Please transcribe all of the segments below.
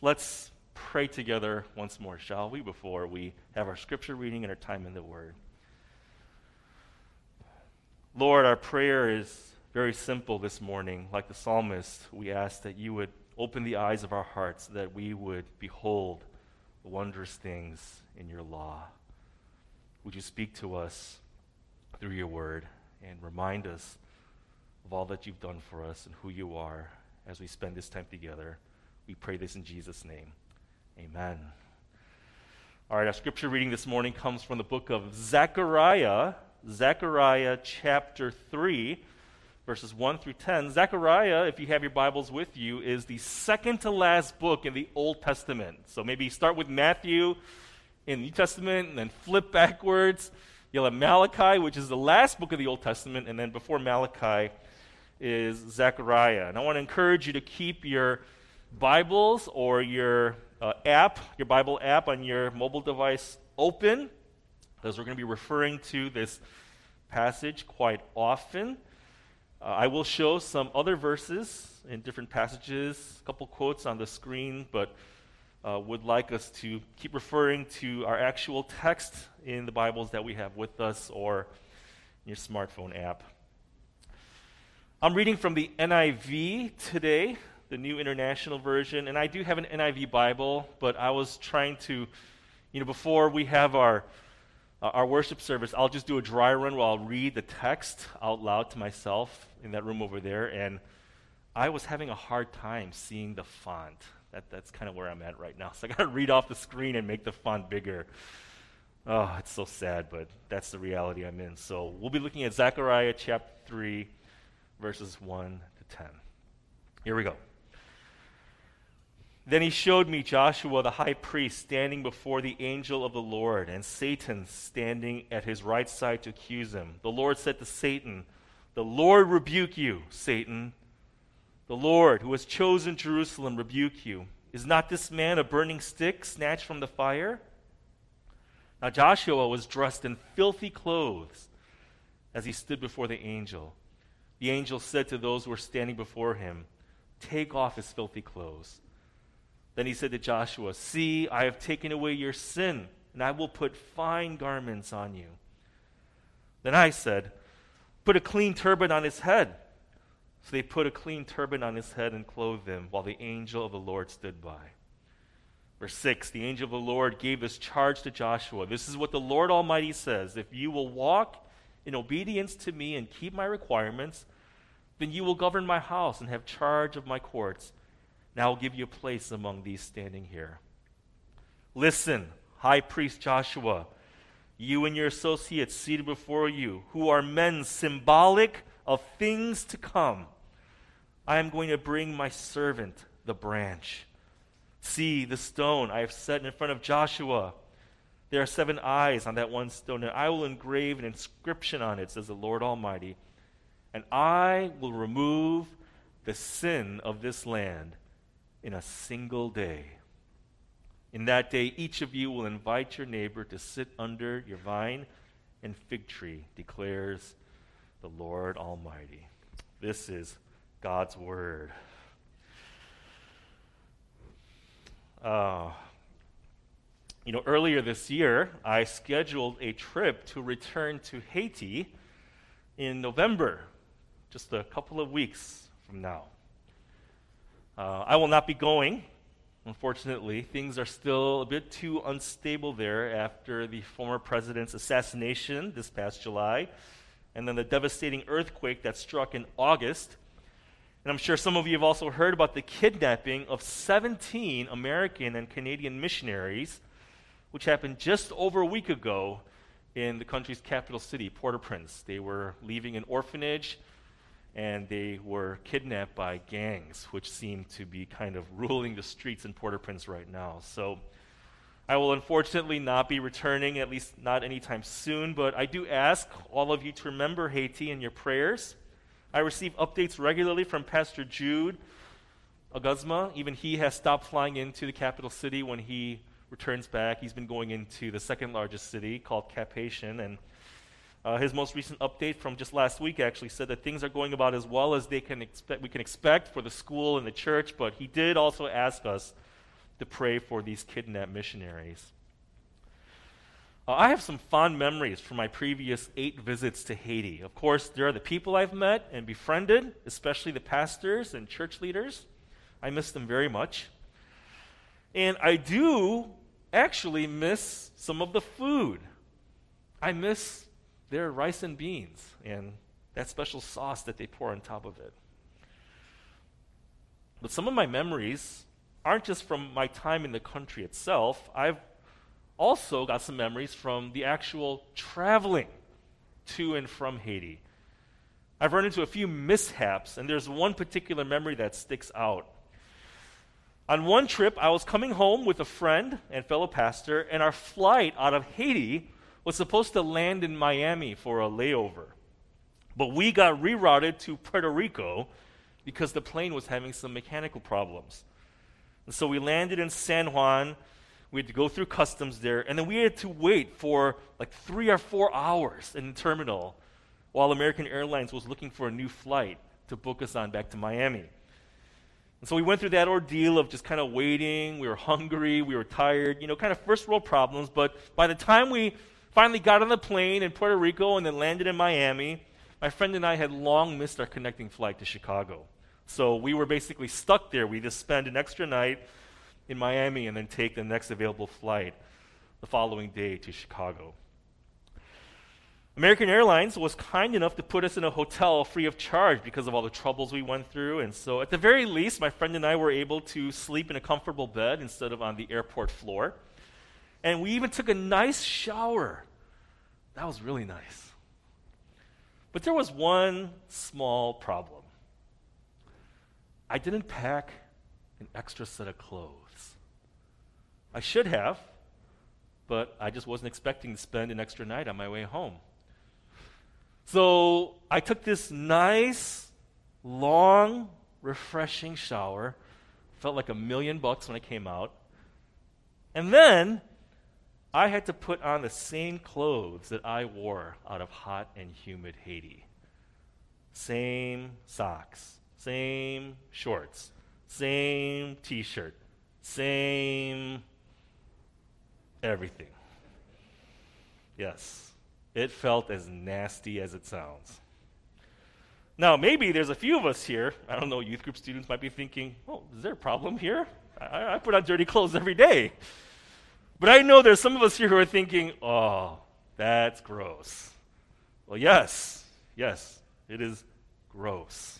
Let's pray together once more, shall we, before we have our scripture reading and our time in the Word. Lord, our prayer is very simple this morning. Like the psalmist, we ask that you would open the eyes of our hearts, that we would behold the wondrous things in your law. Would you speak to us through your word and remind us of all that you've done for us and who you are as we spend this time together? We pray this in Jesus' name. Amen. All right, our scripture reading this morning comes from the book of Zechariah, Zechariah chapter 3, verses 1 through 10. Zechariah, if you have your Bibles with you, is the second to last book in the Old Testament. So maybe start with Matthew in the New Testament and then flip backwards. You'll have Malachi, which is the last book of the Old Testament, and then before Malachi is Zechariah. And I want to encourage you to keep your Bibles or your uh, app, your Bible app on your mobile device open, because we're going to be referring to this passage quite often. Uh, I will show some other verses in different passages, a couple quotes on the screen, but uh, would like us to keep referring to our actual text in the Bibles that we have with us or your smartphone app. I'm reading from the NIV today the New International Version, and I do have an NIV Bible, but I was trying to, you know, before we have our uh, our worship service, I'll just do a dry run where I'll read the text out loud to myself in that room over there, and I was having a hard time seeing the font. That, that's kind of where I'm at right now. So I got to read off the screen and make the font bigger. Oh, it's so sad, but that's the reality I'm in. So we'll be looking at Zechariah chapter 3, verses 1 to 10. Here we go. Then he showed me Joshua the high priest standing before the angel of the Lord, and Satan standing at his right side to accuse him. The Lord said to Satan, The Lord rebuke you, Satan. The Lord, who has chosen Jerusalem, rebuke you. Is not this man a burning stick snatched from the fire? Now Joshua was dressed in filthy clothes as he stood before the angel. The angel said to those who were standing before him, Take off his filthy clothes. Then he said to Joshua, See, I have taken away your sin, and I will put fine garments on you. Then I said, Put a clean turban on his head. So they put a clean turban on his head and clothed him, while the angel of the Lord stood by. Verse 6 The angel of the Lord gave this charge to Joshua. This is what the Lord Almighty says If you will walk in obedience to me and keep my requirements, then you will govern my house and have charge of my courts and I will give you a place among these standing here. Listen, High Priest Joshua, you and your associates seated before you, who are men symbolic of things to come. I am going to bring my servant, the branch. See the stone I have set in front of Joshua. There are seven eyes on that one stone, and I will engrave an inscription on it, says the Lord Almighty. And I will remove the sin of this land in a single day. In that day, each of you will invite your neighbor to sit under your vine and fig tree, declares the Lord Almighty. This is God's word. Uh, you know, earlier this year, I scheduled a trip to return to Haiti in November, just a couple of weeks from now. Uh, I will not be going, unfortunately. Things are still a bit too unstable there after the former president's assassination this past July, and then the devastating earthquake that struck in August. And I'm sure some of you have also heard about the kidnapping of 17 American and Canadian missionaries, which happened just over a week ago in the country's capital city, Port au Prince. They were leaving an orphanage and they were kidnapped by gangs, which seem to be kind of ruling the streets in Port au Prince right now. So I will unfortunately not be returning, at least not anytime soon, but I do ask all of you to remember Haiti in your prayers. I receive updates regularly from Pastor Jude Aguzma. Even he has stopped flying into the capital city when he returns back. He's been going into the second largest city called Cap-Haïtien, and uh, his most recent update from just last week actually said that things are going about as well as they can expect, we can expect for the school and the church, but he did also ask us to pray for these kidnapped missionaries. Uh, I have some fond memories from my previous eight visits to Haiti. Of course, there are the people I've met and befriended, especially the pastors and church leaders. I miss them very much. And I do actually miss some of the food. I miss their rice and beans and that special sauce that they pour on top of it. But some of my memories aren't just from my time in the country itself. I've also got some memories from the actual traveling to and from Haiti. I've run into a few mishaps, and there's one particular memory that sticks out. On one trip, I was coming home with a friend and fellow pastor, and our flight out of Haiti was supposed to land in Miami for a layover. But we got rerouted to Puerto Rico because the plane was having some mechanical problems. And so we landed in San Juan. We had to go through customs there, and then we had to wait for like three or four hours in the terminal while American Airlines was looking for a new flight to book us on back to Miami. And so we went through that ordeal of just kind of waiting. We were hungry, we were tired, you know, kind of first world problems. But by the time we finally got on the plane in Puerto Rico and then landed in Miami, my friend and I had long missed our connecting flight to Chicago. So we were basically stuck there. We just spend an extra night in Miami and then take the next available flight the following day to Chicago. American Airlines was kind enough to put us in a hotel free of charge because of all the troubles we went through. And so, at the very least, my friend and I were able to sleep in a comfortable bed instead of on the airport floor. And we even took a nice shower. That was really nice. But there was one small problem I didn't pack an extra set of clothes. I should have, but I just wasn't expecting to spend an extra night on my way home. So I took this nice, long, refreshing shower. Felt like a million bucks when I came out. And then I had to put on the same clothes that I wore out of hot and humid Haiti. Same socks, same shorts, same t shirt, same everything. Yes. It felt as nasty as it sounds. Now, maybe there's a few of us here, I don't know, youth group students might be thinking, oh, is there a problem here? I, I put on dirty clothes every day. But I know there's some of us here who are thinking, oh, that's gross. Well, yes, yes, it is gross.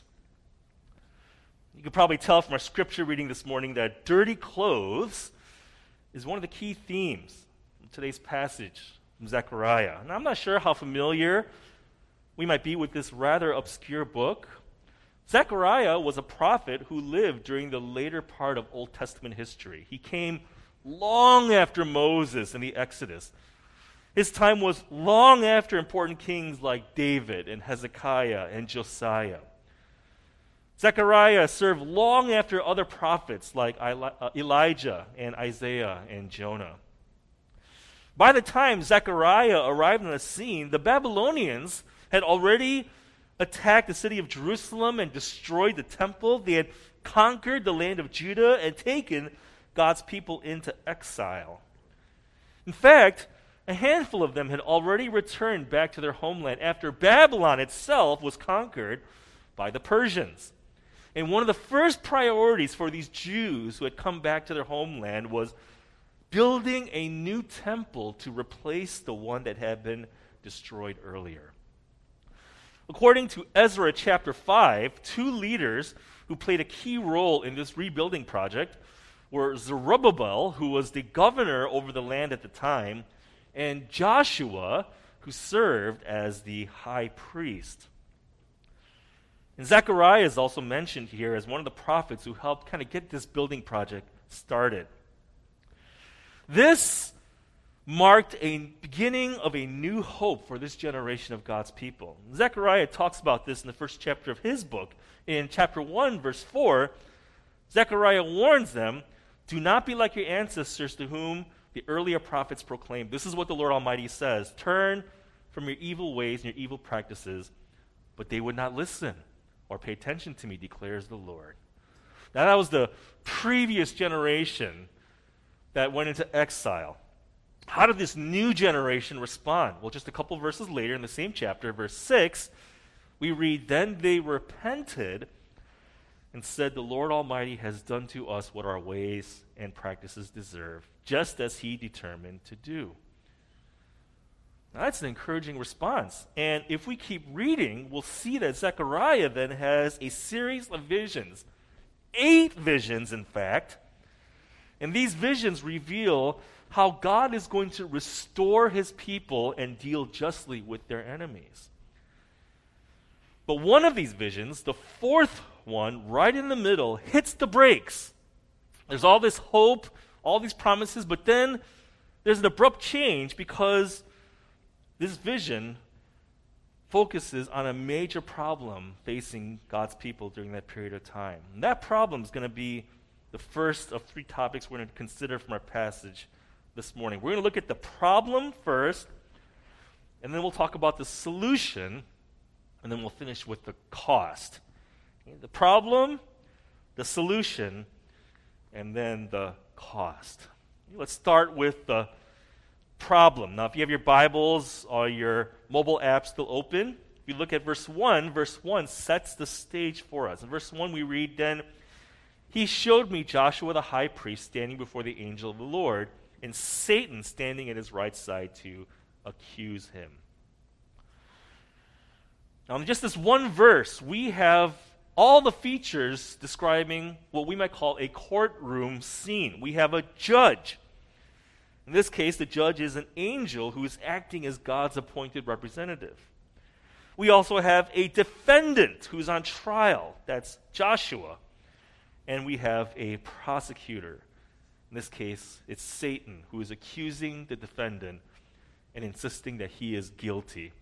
You can probably tell from our scripture reading this morning that dirty clothes is one of the key themes in today's passage from Zechariah. And I'm not sure how familiar we might be with this rather obscure book. Zechariah was a prophet who lived during the later part of Old Testament history. He came long after Moses and the Exodus. His time was long after important kings like David and Hezekiah and Josiah. Zechariah served long after other prophets like uh, Elijah and Isaiah and Jonah. By the time Zechariah arrived on the scene, the Babylonians had already attacked the city of Jerusalem and destroyed the temple. They had conquered the land of Judah and taken God's people into exile. In fact, a handful of them had already returned back to their homeland after Babylon itself was conquered by the Persians. And one of the first priorities for these Jews who had come back to their homeland was building a new temple to replace the one that had been destroyed earlier. According to Ezra chapter 5, two leaders who played a key role in this rebuilding project were Zerubbabel, who was the governor over the land at the time, and Joshua, who served as the high priest. And Zechariah is also mentioned here as one of the prophets who helped kind of get this building project started. This marked a beginning of a new hope for this generation of God's people. Zechariah talks about this in the first chapter of his book. In chapter 1, verse 4, Zechariah warns them do not be like your ancestors to whom the earlier prophets proclaimed. This is what the Lord Almighty says Turn from your evil ways and your evil practices. But they would not listen or pay attention to me, declares the Lord. Now, that was the previous generation that went into exile. How did this new generation respond? Well, just a couple verses later in the same chapter, verse 6, we read, Then they repented and said, The Lord Almighty has done to us what our ways and practices deserve, just as He determined to do. Now, that's an encouraging response. And if we keep reading, we'll see that Zechariah then has a series of visions. Eight visions, in fact. And these visions reveal how God is going to restore his people and deal justly with their enemies. But one of these visions, the fourth one, right in the middle, hits the brakes. There's all this hope, all these promises, but then there's an abrupt change because this vision focuses on a major problem facing God's people during that period of time. And that problem is going to be the first of three topics we're going to consider from our passage this morning. We're going to look at the problem first, and then we'll talk about the solution, and then we'll finish with the cost. The problem, the solution, and then the cost. Let's start with the problem. Now, if you have your Bibles or your mobile app still open, if you look at verse 1, verse 1 sets the stage for us. In verse 1, we read, Then he showed me Joshua the high priest standing before the angel of the Lord, and Satan standing at his right side to accuse him. Now, in just this one verse, we have all the features describing what we might call a courtroom scene. We have a judge in this case, the judge is an angel who is acting as God's appointed representative. We also have a defendant who's on trial. That's Joshua. And we have a prosecutor. In this case, it's Satan who is accusing the defendant and insisting that he is guilty.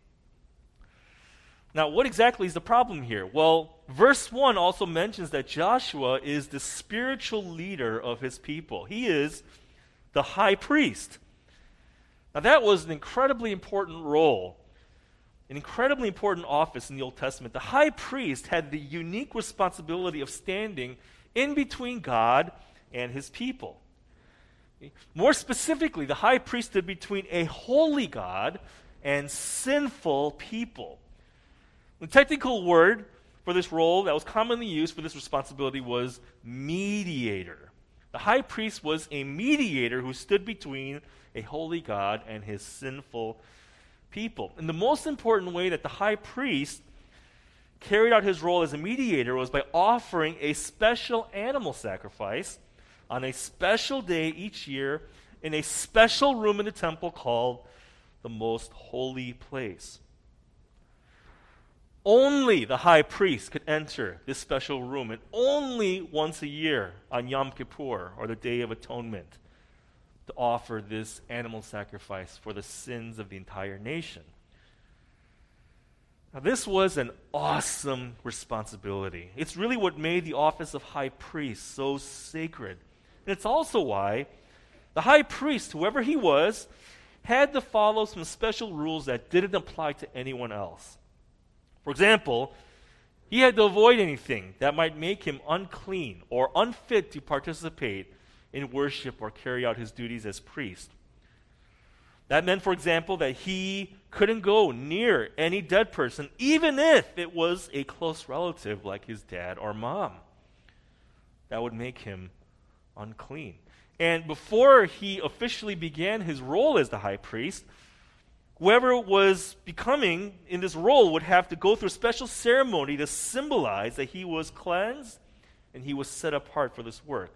Now, what exactly is the problem here? Well, verse 1 also mentions that Joshua is the spiritual leader of his people. He is the high priest. Now, that was an incredibly important role, an incredibly important office in the Old Testament. The high priest had the unique responsibility of standing in between God and his people. More specifically, the high priest stood between a holy God and sinful people. The technical word for this role that was commonly used for this responsibility was mediator. The high priest was a mediator who stood between a holy God and his sinful people. And the most important way that the high priest carried out his role as a mediator was by offering a special animal sacrifice on a special day each year in a special room in the temple called the most holy place. Only the high priest could enter this special room, and only once a year on Yom Kippur, or the Day of Atonement, to offer this animal sacrifice for the sins of the entire nation. Now, this was an awesome responsibility. It's really what made the office of high priest so sacred. And it's also why the high priest, whoever he was, had to follow some special rules that didn't apply to anyone else. For example, he had to avoid anything that might make him unclean or unfit to participate in worship or carry out his duties as priest. That meant, for example, that he couldn't go near any dead person, even if it was a close relative like his dad or mom. That would make him unclean. And before he officially began his role as the high priest, whoever was becoming in this role would have to go through a special ceremony to symbolize that he was cleansed and he was set apart for this work.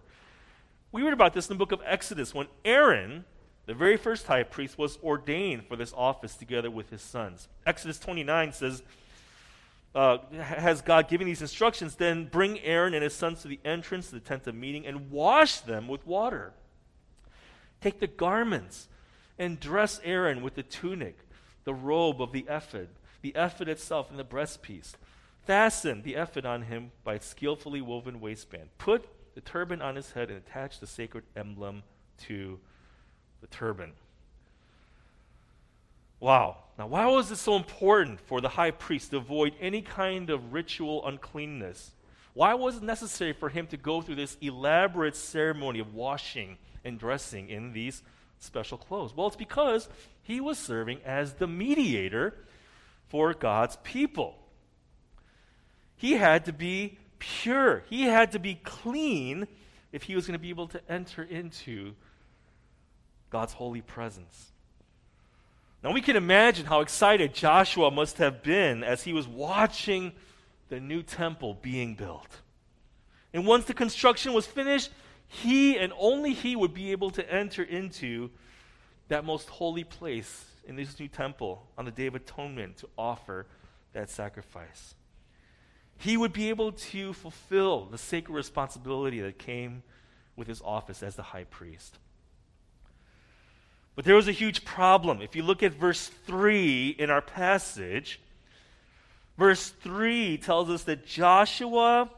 We read about this in the book of Exodus when Aaron, the very first high priest, was ordained for this office together with his sons. Exodus 29 says, uh, has God given these instructions, then bring Aaron and his sons to the entrance to the tent of meeting and wash them with water. Take the garments and dress Aaron with the tunic, the robe of the ephod, the ephod itself, and the breastpiece. Fasten the ephod on him by its skillfully woven waistband. Put the turban on his head and attach the sacred emblem to the turban. Wow. Now, why was it so important for the high priest to avoid any kind of ritual uncleanness? Why was it necessary for him to go through this elaborate ceremony of washing and dressing in these special clothes? Well, it's because he was serving as the mediator for God's people. He had to be pure, he had to be clean if he was going to be able to enter into God's holy presence. Now we can imagine how excited Joshua must have been as he was watching the new temple being built. And once the construction was finished, he and only he would be able to enter into that most holy place in this new temple on the Day of Atonement to offer that sacrifice. He would be able to fulfill the sacred responsibility that came with his office as the high priest. But there was a huge problem. If you look at verse 3 in our passage, verse 3 tells us that Joshua,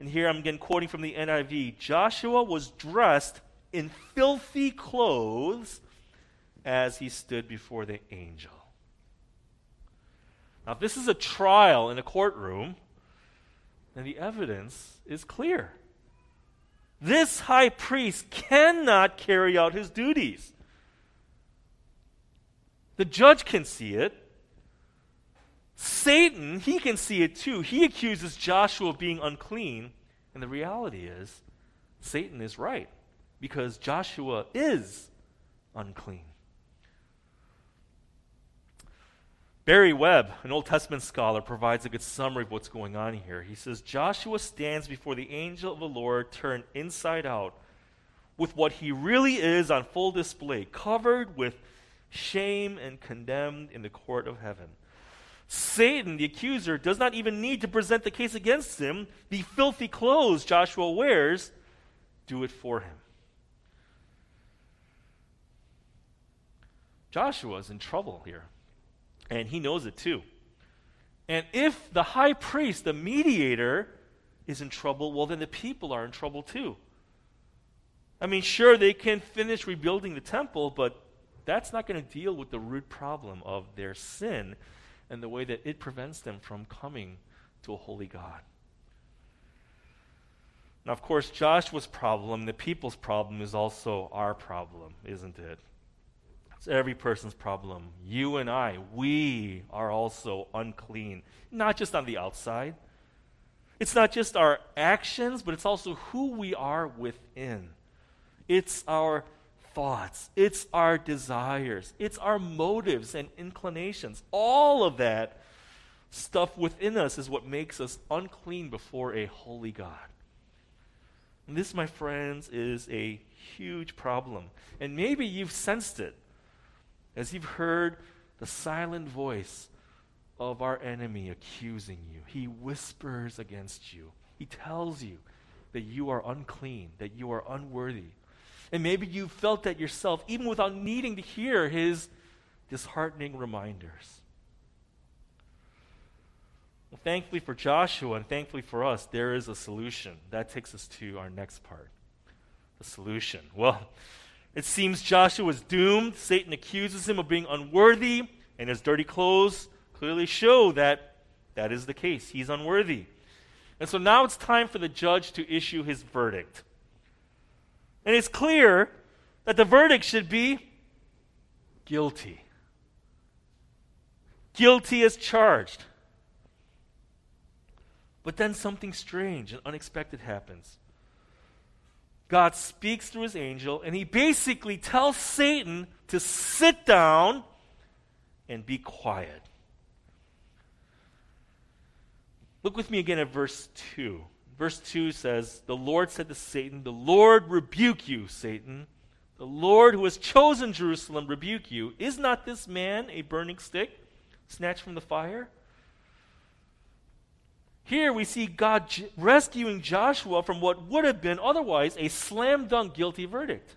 and here I'm again quoting from the NIV Joshua was dressed in filthy clothes as he stood before the angel. Now, if this is a trial in a courtroom, then the evidence is clear. This high priest cannot carry out his duties. The judge can see it. Satan, he can see it too. He accuses Joshua of being unclean. And the reality is, Satan is right because Joshua is unclean. Barry Webb, an Old Testament scholar, provides a good summary of what's going on here. He says Joshua stands before the angel of the Lord turned inside out with what he really is on full display, covered with shame and condemned in the court of heaven. Satan, the accuser, does not even need to present the case against him. The filthy clothes Joshua wears do it for him. Joshua is in trouble here. And he knows it too. And if the high priest, the mediator, is in trouble, well, then the people are in trouble too. I mean, sure, they can finish rebuilding the temple, but that's not going to deal with the root problem of their sin and the way that it prevents them from coming to a holy God. Now, of course, Joshua's problem, the people's problem, is also our problem, isn't it? It's every person's problem. You and I, we are also unclean, not just on the outside. It's not just our actions, but it's also who we are within. It's our thoughts, it's our desires, it's our motives and inclinations. All of that stuff within us is what makes us unclean before a holy God. And this, my friends, is a huge problem. And maybe you've sensed it as you've heard the silent voice of our enemy accusing you. He whispers against you, he tells you that you are unclean, that you are unworthy. And maybe you felt that yourself, even without needing to hear his disheartening reminders. Well, thankfully for Joshua and thankfully for us, there is a solution. That takes us to our next part. The solution. Well, it seems Joshua is doomed. Satan accuses him of being unworthy, and his dirty clothes clearly show that that is the case. He's unworthy. And so now it's time for the judge to issue his verdict. And it's clear that the verdict should be guilty. Guilty as charged. But then something strange and unexpected happens. God speaks through his angel, and he basically tells Satan to sit down and be quiet. Look with me again at verse 2. Verse 2 says, The Lord said to Satan, The Lord rebuke you, Satan. The Lord who has chosen Jerusalem rebuke you. Is not this man a burning stick snatched from the fire? Here we see God j- rescuing Joshua from what would have been otherwise a slam dunk guilty verdict.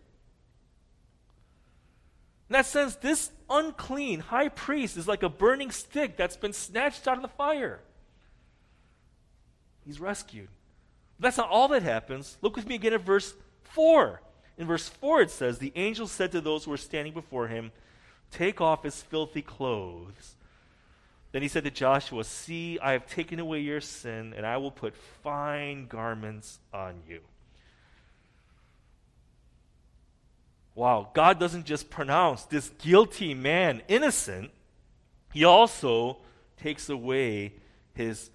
In that sense, this unclean high priest is like a burning stick that's been snatched out of the fire. He's rescued. But that's not all that happens. Look with me again at verse 4. In verse 4, it says, The angel said to those who were standing before him, Take off his filthy clothes then he said to Joshua, See, I have taken away your sin, and I will put fine garments on you. wow, God doesn't just pronounce this guilty man innocent, he also takes away his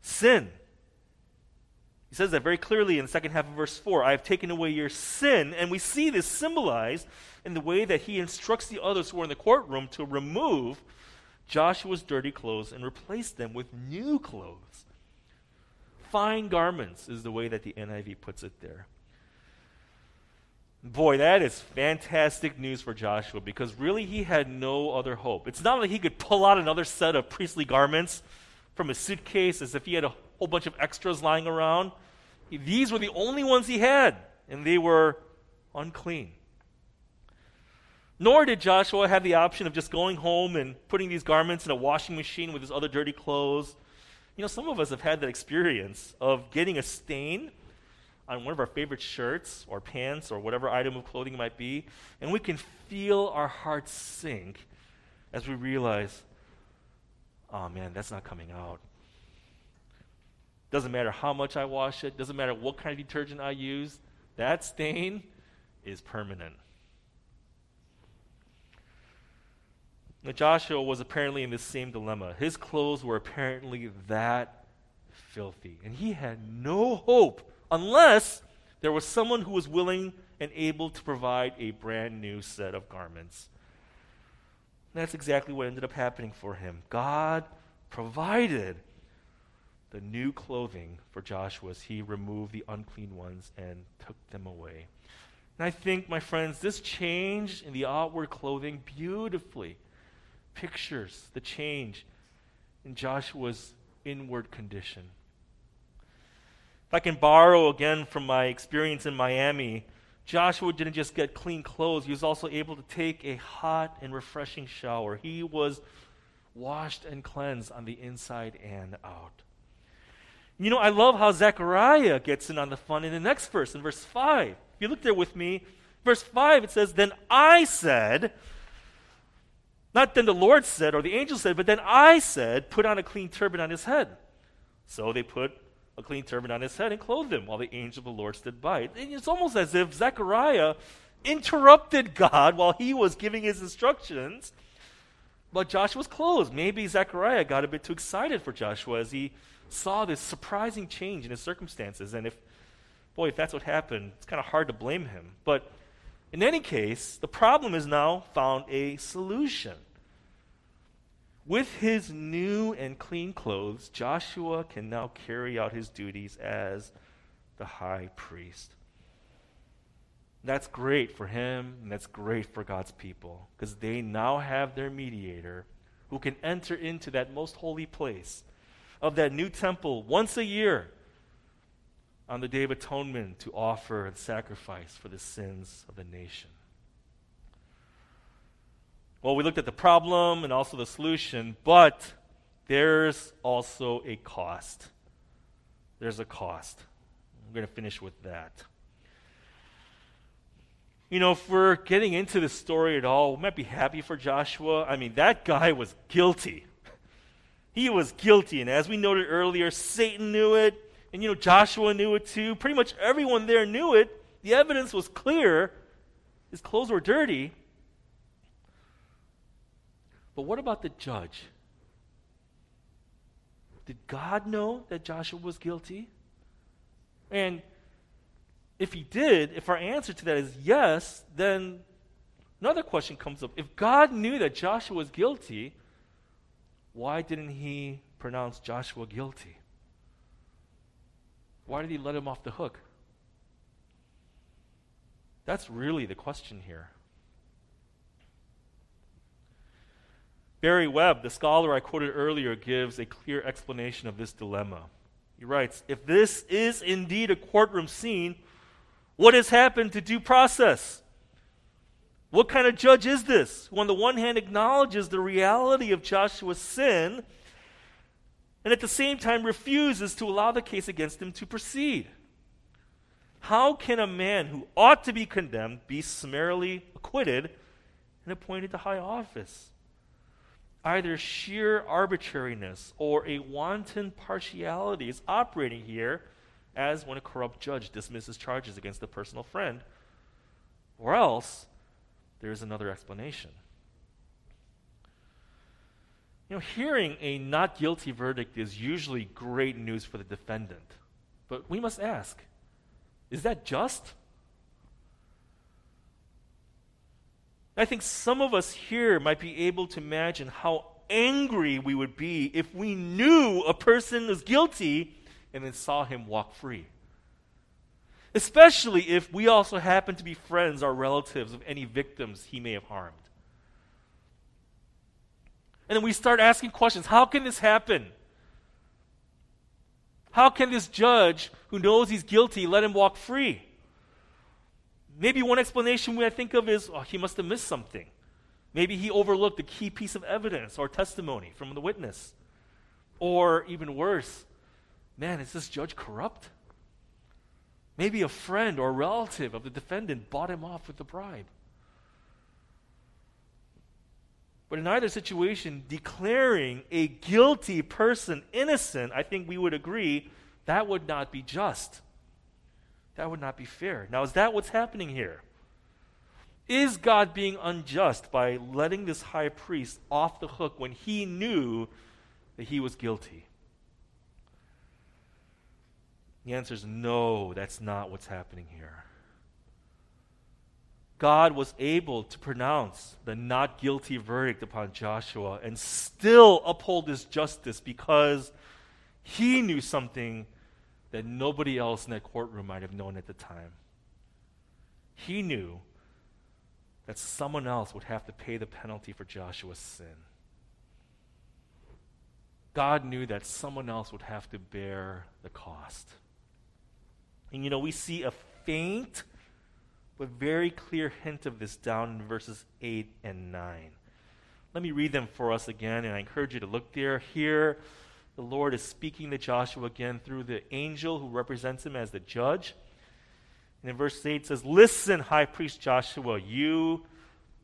sin. He says that very clearly in the second half of verse 4 I have taken away your sin. And we see this symbolized in the way that he instructs the others who are in the courtroom to remove Joshua's dirty clothes and replace them with new clothes. Fine garments is the way that the NIV puts it there. Boy, that is fantastic news for Joshua because really he had no other hope. It's not like he could pull out another set of priestly garments from his suitcase as if he had a whole bunch of extras lying around. These were the only ones he had, and they were unclean. Nor did Joshua have the option of just going home and putting these garments in a washing machine with his other dirty clothes. You know, some of us have had that experience of getting a stain on one of our favorite shirts or pants or whatever item of clothing might be, and we can feel our hearts sink as we realize, oh man, that's not coming out. Doesn't matter how much I wash it, doesn't matter what kind of detergent I use, that stain is permanent. Now, Joshua was apparently in this same dilemma. His clothes were apparently that filthy, and he had no hope unless there was someone who was willing and able to provide a brand new set of garments. And that's exactly what ended up happening for him. God provided the new clothing for Joshua as he removed the unclean ones and took them away. And I think, my friends, this change in the outward clothing beautifully pictures the change in Joshua's inward condition. If I can borrow again from my experience in Miami, Joshua didn't just get clean clothes, he was also able to take a hot and refreshing shower. He was washed and cleansed on the inside and out. You know, I love how Zechariah gets in on the fun in the next verse, in verse 5. If you look there with me, verse 5, it says, Then I said, not then the Lord said, or the angel said, but then I said, Put on a clean turban on his head. So they put a clean turban on his head and clothed him while the angel of the Lord stood by. It's almost as if Zechariah interrupted God while he was giving his instructions. But Joshua's clothes. Maybe Zechariah got a bit too excited for Joshua as he saw this surprising change in his circumstances. And if, boy, if that's what happened, it's kind of hard to blame him. But in any case, the problem has now found a solution. With his new and clean clothes, Joshua can now carry out his duties as the high priest. That's great for him, and that's great for God's people, because they now have their mediator who can enter into that most holy place of that new temple once a year on the Day of Atonement to offer and sacrifice for the sins of the nation. Well, we looked at the problem and also the solution, but there's also a cost. There's a cost. I'm going to finish with that. You know, if we're getting into the story at all, we might be happy for Joshua. I mean, that guy was guilty. He was guilty. And as we noted earlier, Satan knew it. And, you know, Joshua knew it too. Pretty much everyone there knew it. The evidence was clear. His clothes were dirty. But what about the judge? Did God know that Joshua was guilty? And if he did, if our answer to that is yes, then another question comes up. If God knew that Joshua was guilty, why didn't he pronounce Joshua guilty? Why did he let him off the hook? That's really the question here. Barry Webb, the scholar I quoted earlier, gives a clear explanation of this dilemma. He writes If this is indeed a courtroom scene, what has happened to due process? What kind of judge is this who, on the one hand, acknowledges the reality of Joshua's sin and at the same time refuses to allow the case against him to proceed. How can a man who ought to be condemned be summarily acquitted and appointed to high office? Either sheer arbitrariness or a wanton partiality is operating here, as when a corrupt judge dismisses charges against a personal friend, or else there is another explanation. You know, hearing a not guilty verdict is usually great news for the defendant. But we must ask is that just? I think some of us here might be able to imagine how angry we would be if we knew a person was guilty and then saw him walk free. Especially if we also happen to be friends or relatives of any victims he may have harmed. And then we start asking questions How can this happen? How can this judge who knows he's guilty let him walk free? Maybe one explanation we I think of is oh, he must have missed something. Maybe he overlooked a key piece of evidence or testimony from the witness. Or even worse, man, is this judge corrupt? Maybe a friend or relative of the defendant bought him off with a bribe. But in either situation, declaring a guilty person innocent, I think we would agree that would not be just. That would not be fair. Now, is that what's happening here? Is God being unjust by letting this high priest off the hook when he knew that he was guilty? The answer is no, that's not what's happening here. God was able to pronounce the not guilty verdict upon Joshua and still uphold his justice because he knew something that nobody else in that courtroom might have known at the time. He knew that someone else would have to pay the penalty for Joshua's sin. God knew that someone else would have to bear the cost. And you know, we see a faint but very clear hint of this down in verses 8 and 9. Let me read them for us again, and I encourage you to look there. Here, the Lord is speaking to Joshua again through the angel who represents him as the judge. And in verse 8 it says, Listen, high priest Joshua, you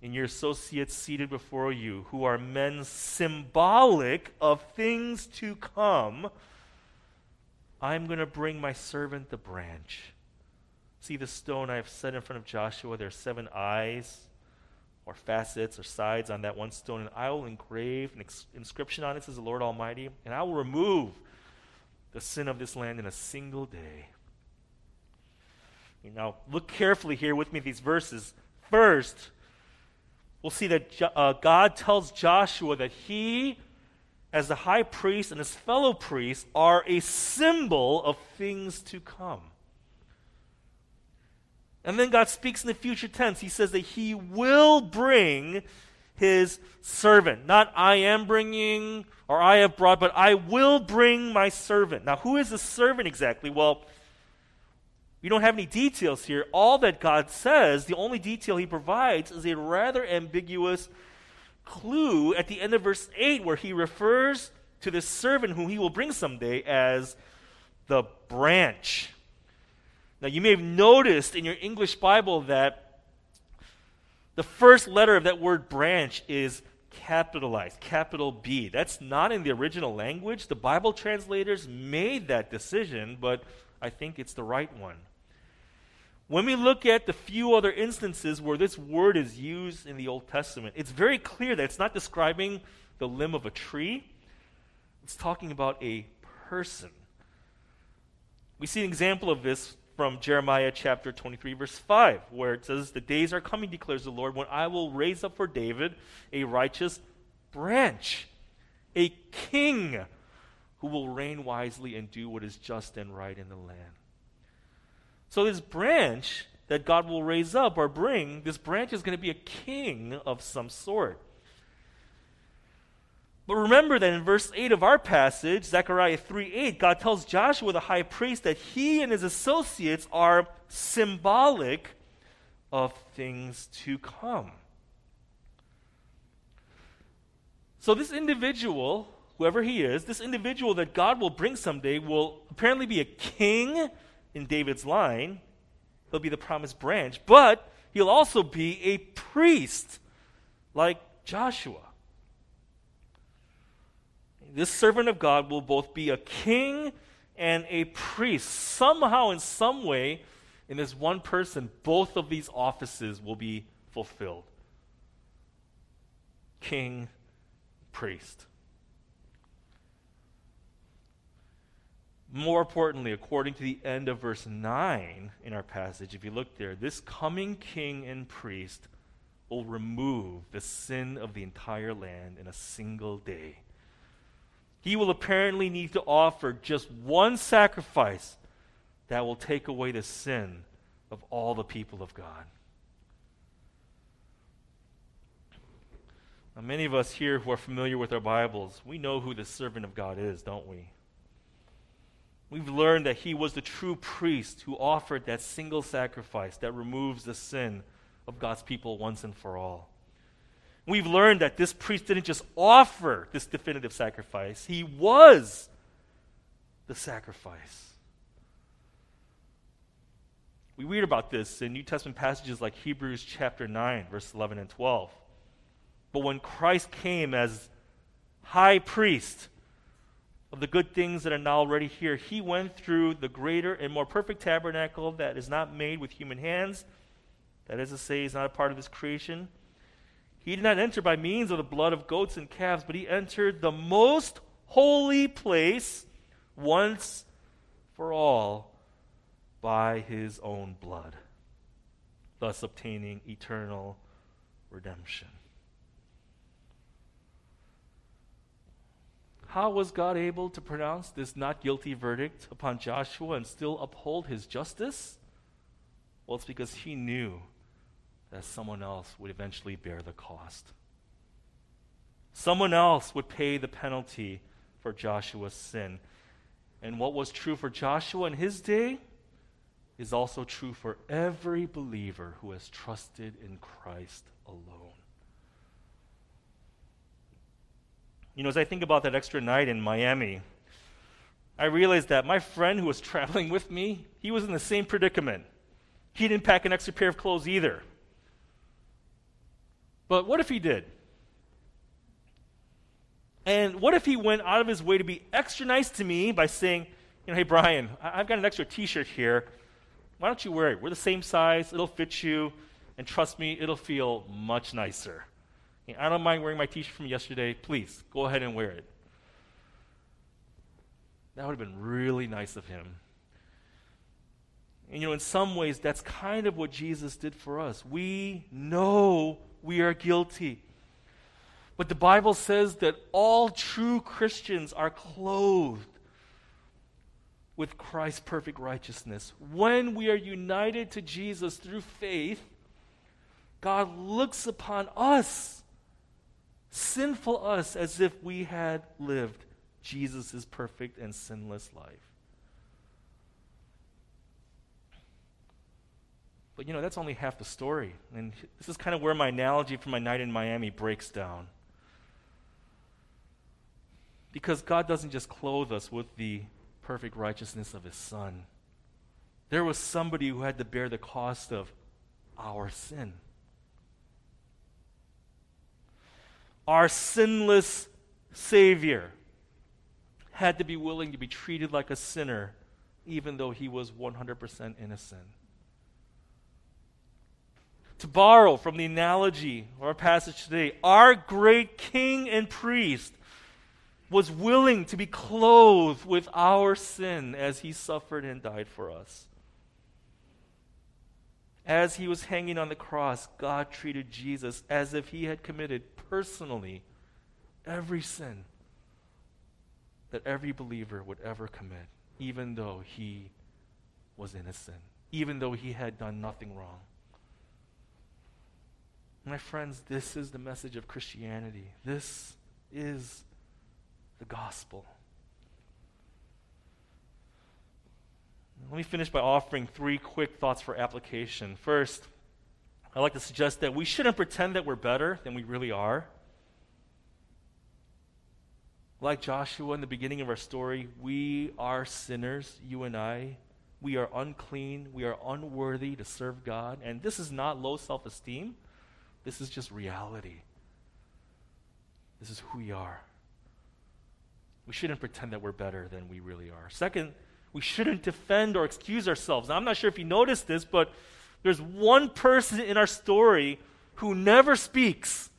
and your associates seated before you, who are men symbolic of things to come, I'm going to bring my servant the branch. See the stone I have set in front of Joshua? There are seven eyes or facets or sides on that one stone, and I will engrave an inscription on it, says the Lord Almighty, and I will remove the sin of this land in a single day. Now, look carefully here with me these verses. First, we'll see that uh, God tells Joshua that he, as the high priest and his fellow priests, are a symbol of things to come. And then God speaks in the future tense. He says that He will bring His servant. Not I am bringing or I have brought, but I will bring my servant. Now, who is the servant exactly? Well, we don't have any details here. All that God says, the only detail He provides, is a rather ambiguous clue at the end of verse 8 where He refers to this servant whom He will bring someday as the branch. Now, you may have noticed in your English Bible that the first letter of that word branch is capitalized, capital B. That's not in the original language. The Bible translators made that decision, but I think it's the right one. When we look at the few other instances where this word is used in the Old Testament, it's very clear that it's not describing the limb of a tree, it's talking about a person. We see an example of this from Jeremiah chapter 23, verse 5, where it says, The days are coming, declares the Lord, when I will raise up for David a righteous branch, a king who will reign wisely and do what is just and right in the land. So, this branch that God will raise up or bring, this branch is going to be a king of some sort. But remember that in verse 8 of our passage, Zechariah 3 8, God tells Joshua the high priest that he and his associates are symbolic of things to come. So, this individual, whoever he is, this individual that God will bring someday, will apparently be a king in David's line. He'll be the promised branch, but he'll also be a priest like Joshua this servant of God will both be a king and a priest. Somehow, in some way, in this one person, both of these offices will be fulfilled. king, priest. More importantly, according to the end of verse 9 in our passage, if you look there, this coming king and priest will remove the sin of the entire land in a single day. He will apparently need to offer just one sacrifice that will take away the sin of all the people of God. Now, many of us here who are familiar with our Bibles, we know who the servant of God is, don't we? We've learned that he was the true priest who offered that single sacrifice that removes the sin of God's people once and for all. We've learned that this priest didn't just offer this definitive sacrifice, he was the sacrifice. We read about this in New Testament passages like Hebrews chapter 9, verse 11 and 12. But when Christ came as high priest of the good things that are now already here, he went through the greater and more perfect tabernacle that is not made with human hands. That is to say, is not a part of this creation. He did not enter by means of the blood of goats and calves, but he entered the most holy place once for all by his own blood, thus obtaining eternal redemption. How was God able to pronounce this not guilty verdict upon Joshua and still uphold his justice? Well, it's because he knew that someone else would eventually bear the cost. Someone else would pay the penalty for Joshua's sin. And what was true for Joshua in his day is also true for every believer who has trusted in Christ alone. You know, as I think about that extra night in Miami, I realized that my friend who was traveling with me, he was in the same predicament. He didn't pack an extra pair of clothes either. But what if he did? And what if he went out of his way to be extra nice to me by saying, you know, hey, Brian, I've got an extra t shirt here. Why don't you wear it? We're the same size, it'll fit you, and trust me, it'll feel much nicer. I don't mind wearing my t shirt from yesterday. Please, go ahead and wear it. That would have been really nice of him. And you know, in some ways, that's kind of what Jesus did for us. We know we are guilty. But the Bible says that all true Christians are clothed with Christ's perfect righteousness. When we are united to Jesus through faith, God looks upon us, sinful us, as if we had lived Jesus' perfect and sinless life. But you know, that's only half the story. And this is kind of where my analogy from my night in Miami breaks down. Because God doesn't just clothe us with the perfect righteousness of His Son, there was somebody who had to bear the cost of our sin. Our sinless Savior had to be willing to be treated like a sinner, even though he was 100% innocent to borrow from the analogy of our passage today, our great king and priest was willing to be clothed with our sin as he suffered and died for us. As he was hanging on the cross, God treated Jesus as if he had committed personally every sin that every believer would ever commit, even though he was innocent, even though he had done nothing wrong. My friends, this is the message of Christianity. This is the gospel. Let me finish by offering three quick thoughts for application. First, I'd like to suggest that we shouldn't pretend that we're better than we really are. Like Joshua in the beginning of our story, we are sinners, you and I. We are unclean. We are unworthy to serve God. And this is not low self esteem. This is just reality. This is who we are. We shouldn't pretend that we're better than we really are. Second, we shouldn't defend or excuse ourselves. Now, I'm not sure if you noticed this, but there's one person in our story who never speaks.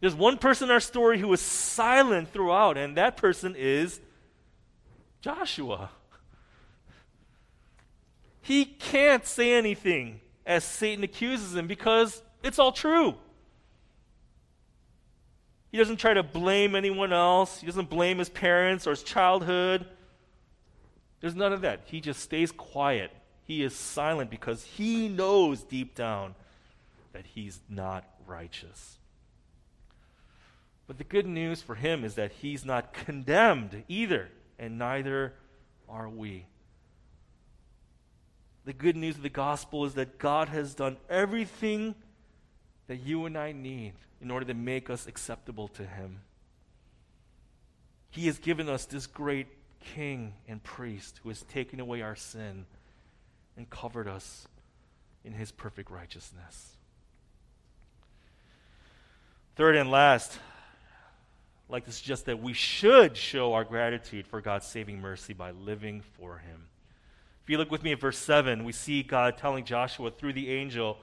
There's one person in our story who is silent throughout, and that person is Joshua. He can't say anything as Satan accuses him because it's all true. He doesn't try to blame anyone else. He doesn't blame his parents or his childhood. There's none of that. He just stays quiet. He is silent because he knows deep down that he's not righteous. But the good news for him is that he's not condemned either, and neither are we. The good news of the gospel is that God has done everything that you and I need in order to make us acceptable to Him. He has given us this great King and priest who has taken away our sin and covered us in His perfect righteousness. Third and last, I'd like to suggest that we should show our gratitude for God's saving mercy by living for Him. If you look with me at verse 7, we see God telling Joshua through the angel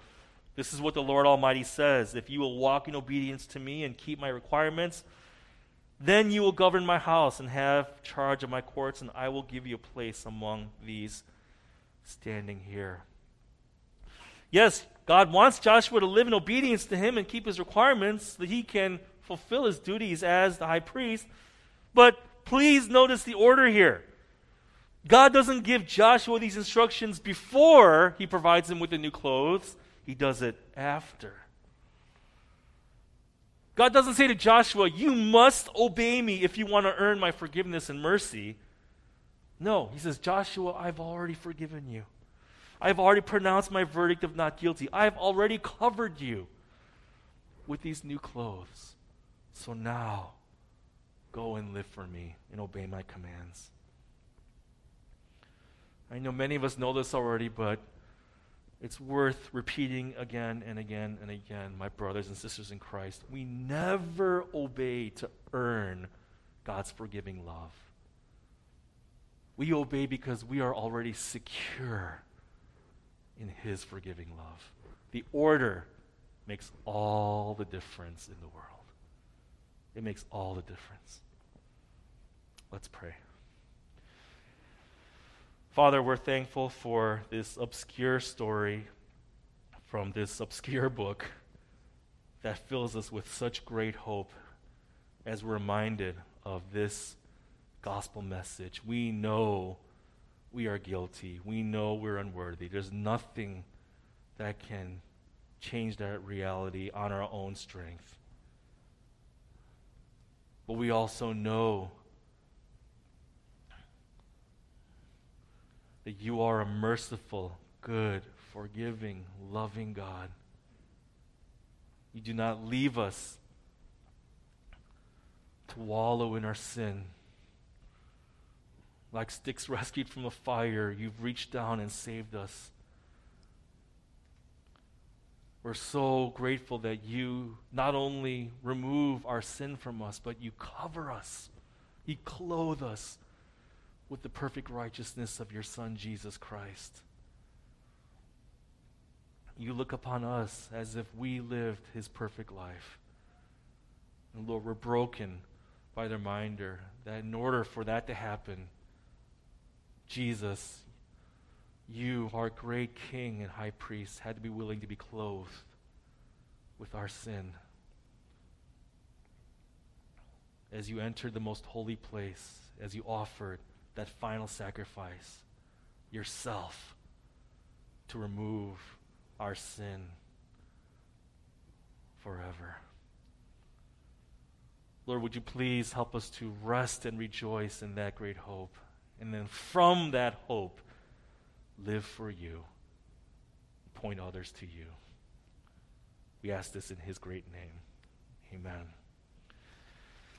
this is what the Lord Almighty says If you will walk in obedience to me and keep my requirements, then you will govern my house and have charge of my courts, and I will give you a place among these standing here. Yes, God wants Joshua to live in obedience to him and keep his requirements so that he can fulfill his duties as the high priest. But please notice the order here. God doesn't give Joshua these instructions before he provides him with the new clothes. He does it after. God doesn't say to Joshua, You must obey me if you want to earn my forgiveness and mercy. No, he says, Joshua, I've already forgiven you. I've already pronounced my verdict of not guilty. I've already covered you with these new clothes. So now, go and live for me and obey my commands. I know many of us know this already, but it's worth repeating again and again and again, my brothers and sisters in Christ. We never obey to earn God's forgiving love. We obey because we are already secure in His forgiving love. The order makes all the difference in the world. It makes all the difference. Let's pray. Father, we're thankful for this obscure story from this obscure book that fills us with such great hope as we're reminded of this gospel message. We know we are guilty, we know we're unworthy. There's nothing that can change that reality on our own strength. But we also know that you are a merciful, good, forgiving, loving God. You do not leave us to wallow in our sin. Like sticks rescued from a fire, you've reached down and saved us. We're so grateful that you not only remove our sin from us, but you cover us, you clothe us with the perfect righteousness of your Son, Jesus Christ. You look upon us as if we lived his perfect life. And Lord, we're broken by the reminder that in order for that to happen, Jesus, you, our great King and High Priest, had to be willing to be clothed with our sin. As you entered the most holy place, as you offered that final sacrifice, yourself, to remove our sin forever. Lord, would you please help us to rest and rejoice in that great hope? And then from that hope, live for you, point others to you. We ask this in his great name. Amen.